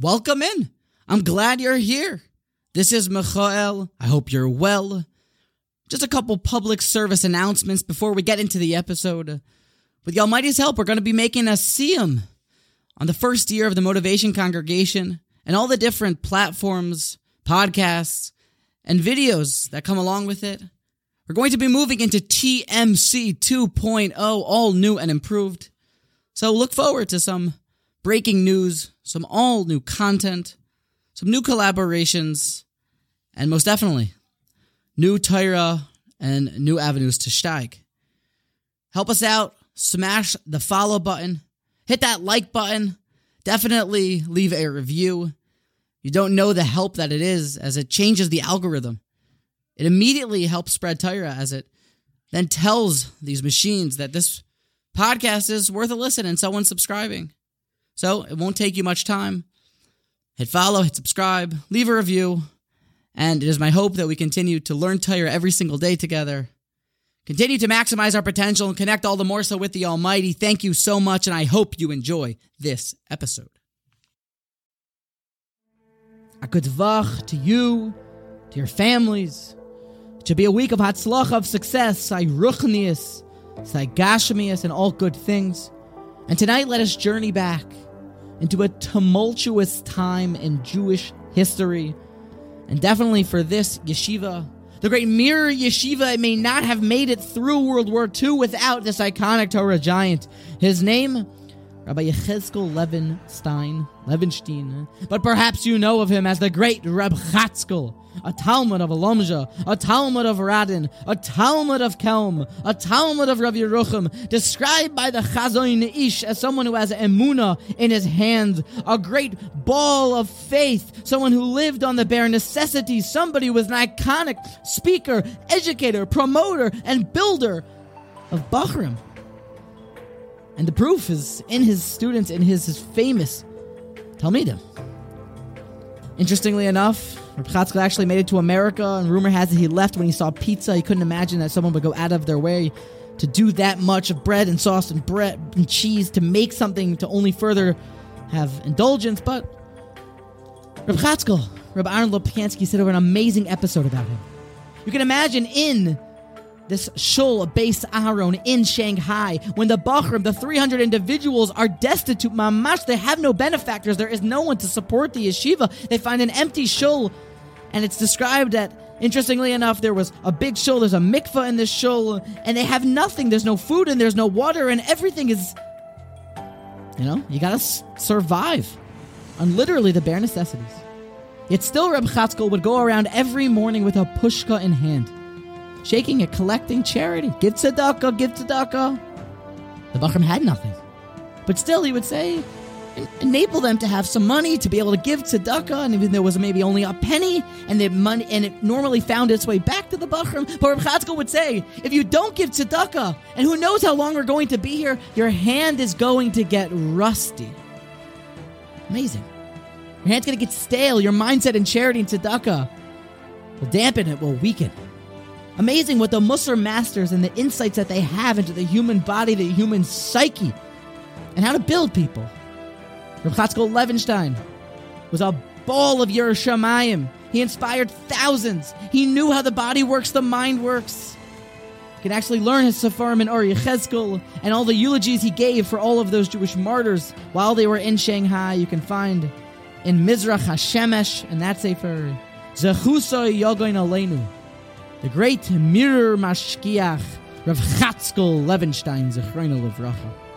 welcome in. I'm glad you're here. This is Michael. I hope you're well. Just a couple public service announcements before we get into the episode. With the Almighty's help, we're going to be making a Siyum on the first year of the Motivation Congregation and all the different platforms, podcasts, and videos that come along with it. We're going to be moving into TMC 2.0, all new and improved. So look forward to some breaking news, some all new content, some new collaborations, and most definitely, new Torah and new avenues to steig. Help us out, smash the follow button, hit that like button, definitely leave a review. You don't know the help that it is as it changes the algorithm. It immediately helps spread Torah as it then tells these machines that this podcast is worth a listen and someone's subscribing. So it won't take you much time. Hit follow, hit subscribe, leave a review, and it is my hope that we continue to learn Torah every single day together. Continue to maximize our potential and connect all the more so with the Almighty. Thank you so much, and I hope you enjoy this episode. A good vach to you, to your families. It should be a week of hatzlach, of success, say ruchnius, say and all good things. And tonight, let us journey back into a tumultuous time in Jewish history. And definitely for this yeshiva, the great Mir Yeshiva it may not have made it through World War II without this iconic Torah giant. His name, Rabbi Yechezkel Levenstein, Levenstein, but perhaps you know of him as the great Reb Chatzkel, a Talmud of Alomja, a Talmud of Radin, a Talmud of Kelm, a Talmud of Rav Yerucham, described by the Chazon Ish as someone who has emuna in his hands, a great ball of faith, someone who lived on the bare necessities, somebody who was an iconic speaker, educator, promoter, and builder of Bachram. And the proof is in his students, in his, his famous Talmidim. Interestingly enough, Reb Chatzkel actually made it to America, and rumor has it he left when he saw pizza. He couldn't imagine that someone would go out of their way to do that much of bread and sauce and bread and cheese to make something to only further have indulgence. But Reb Chatzkel, Reb Aaron Lopiansky said over an amazing episode about him. You can imagine in this shul Beis Aharon in Shanghai, when the Bachram, the 300 individuals, are destitute, mamash, they have no benefactors, there is no one to support the yeshiva. They find an empty shul, and it's described that, interestingly enough, there was a big shul, there's a mikvah in this shul, and they have nothing. There's no food and there's no water, and everything is, you know, you gotta survive on literally the bare necessities. Yet still, Reb Chatzkel would go around every morning with a pushka in hand shaking it, collecting charity. Give tzedakah, give tzedakah. The Bachram had nothing. But still, he would say, enable them to have some money to be able to give tzedakah, and even though there was maybe only a penny, and the money, and it normally found its way back to the Bachram. But Reb Chatzkel would say, if you don't give tzedakah, and who knows how long we're going to be here, your hand is going to get rusty. Amazing. Your hand's going to get stale. Your mindset in charity and tzedakah will dampen it, will weaken. Amazing what the Musar masters and the insights that they have into the human body, the human psyche, and how to build people. Reb Chatzkel Levenstein was a ball of Yiras Shamayim. He inspired thousands. He knew how the body works, the mind works. You can actually learn his Sefarim and Or and all the eulogies he gave for all of those Jewish martyrs while they were in Shanghai. You can find in Mizrach Hashemesh, and that's Sefer Zechusa Yogoin Aleinu the great Mir Mashgiach, Rav Chatzkel Levenstein, Zechreinu Levracha.